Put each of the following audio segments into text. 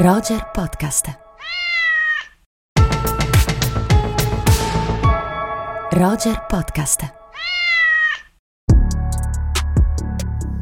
Roger Podcast. Roger Podcast.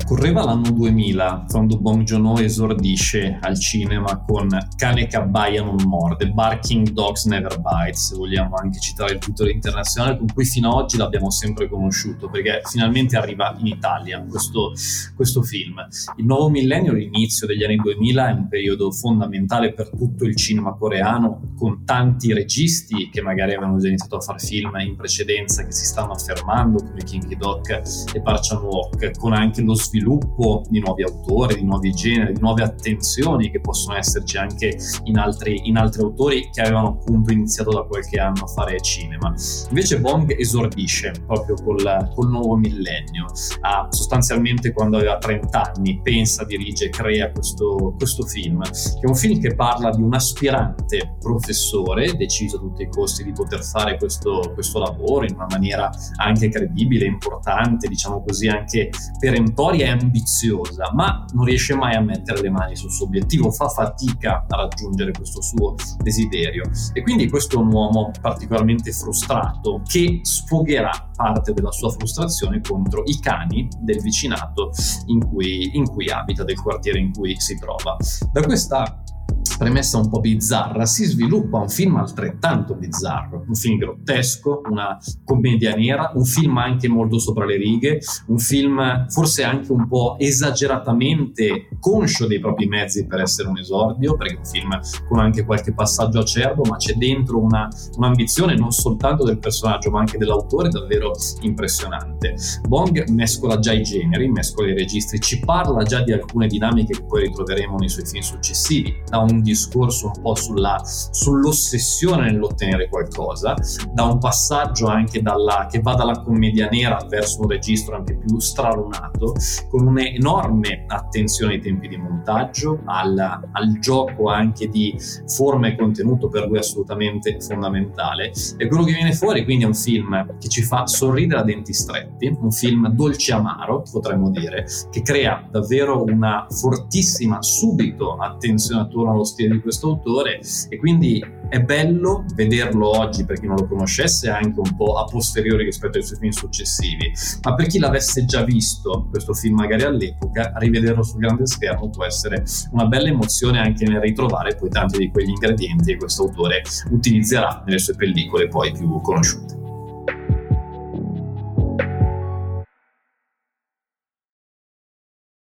Correva l'anno 2000 quando Bong Joon-ho esordisce al cinema con Cane che abbaia non morde, Barking Dogs Never Bite, se vogliamo anche citare il titolo internazionale con cui fino ad oggi l'abbiamo sempre conosciuto, perché finalmente arriva in Italia questo, questo film. Il nuovo millennio, l'inizio degli anni 2000, è un periodo fondamentale per tutto il cinema coreano, con tanti registi che magari avevano già iniziato a fare film in precedenza, che si stanno affermando, come Kim Ki-dok e Park Chan-wook, con anche lo sviluppo sviluppo di nuovi autori, di nuovi generi, di nuove attenzioni che possono esserci anche in altri, in altri autori che avevano appunto iniziato da qualche anno a fare cinema. Invece Bong esordisce proprio col, col nuovo millennio, ah, sostanzialmente quando aveva 30 anni, pensa, dirige, crea questo, questo film, che è un film che parla di un aspirante professore deciso a tutti i costi di poter fare questo, questo lavoro in una maniera anche credibile, importante, diciamo così anche perentoria è ambiziosa, ma non riesce mai a mettere le mani sul suo obiettivo, fa fatica a raggiungere questo suo desiderio. E quindi questo è un uomo particolarmente frustrato che sfogherà parte della sua frustrazione contro i cani del vicinato in cui, in cui abita, del quartiere in cui si trova. Da questa premessa un po' bizzarra, si sviluppa un film altrettanto bizzarro, un film grottesco, una commedia nera, un film anche molto sopra le righe, un film forse anche un po' esageratamente conscio dei propri mezzi per essere un esordio, perché è un film con anche qualche passaggio acerbo, ma c'è dentro una, un'ambizione non soltanto del personaggio ma anche dell'autore davvero impressionante. Bong mescola già i generi, mescola i registri, ci parla già di alcune dinamiche che poi ritroveremo nei suoi film successivi, da un discorso un po' sulla, sull'ossessione nell'ottenere qualcosa, da un passaggio anche dalla, che va dalla commedia nera verso un registro anche più stralunato, con un'enorme attenzione ai tempi di montaggio, al, al gioco anche di forma e contenuto per lui assolutamente fondamentale. E quello che viene fuori quindi è un film che ci fa sorridere a denti stretti, un film dolce amaro, potremmo dire, che crea davvero una fortissima subito attenzione attorno allo stile di questo autore e quindi è bello vederlo oggi per chi non lo conoscesse anche un po' a posteriori rispetto ai suoi film successivi. Ma per chi l'avesse già visto questo film magari all'epoca rivederlo sul grande schermo può essere una bella emozione anche nel ritrovare poi tanti di quegli ingredienti che questo autore utilizzerà nelle sue pellicole poi più conosciute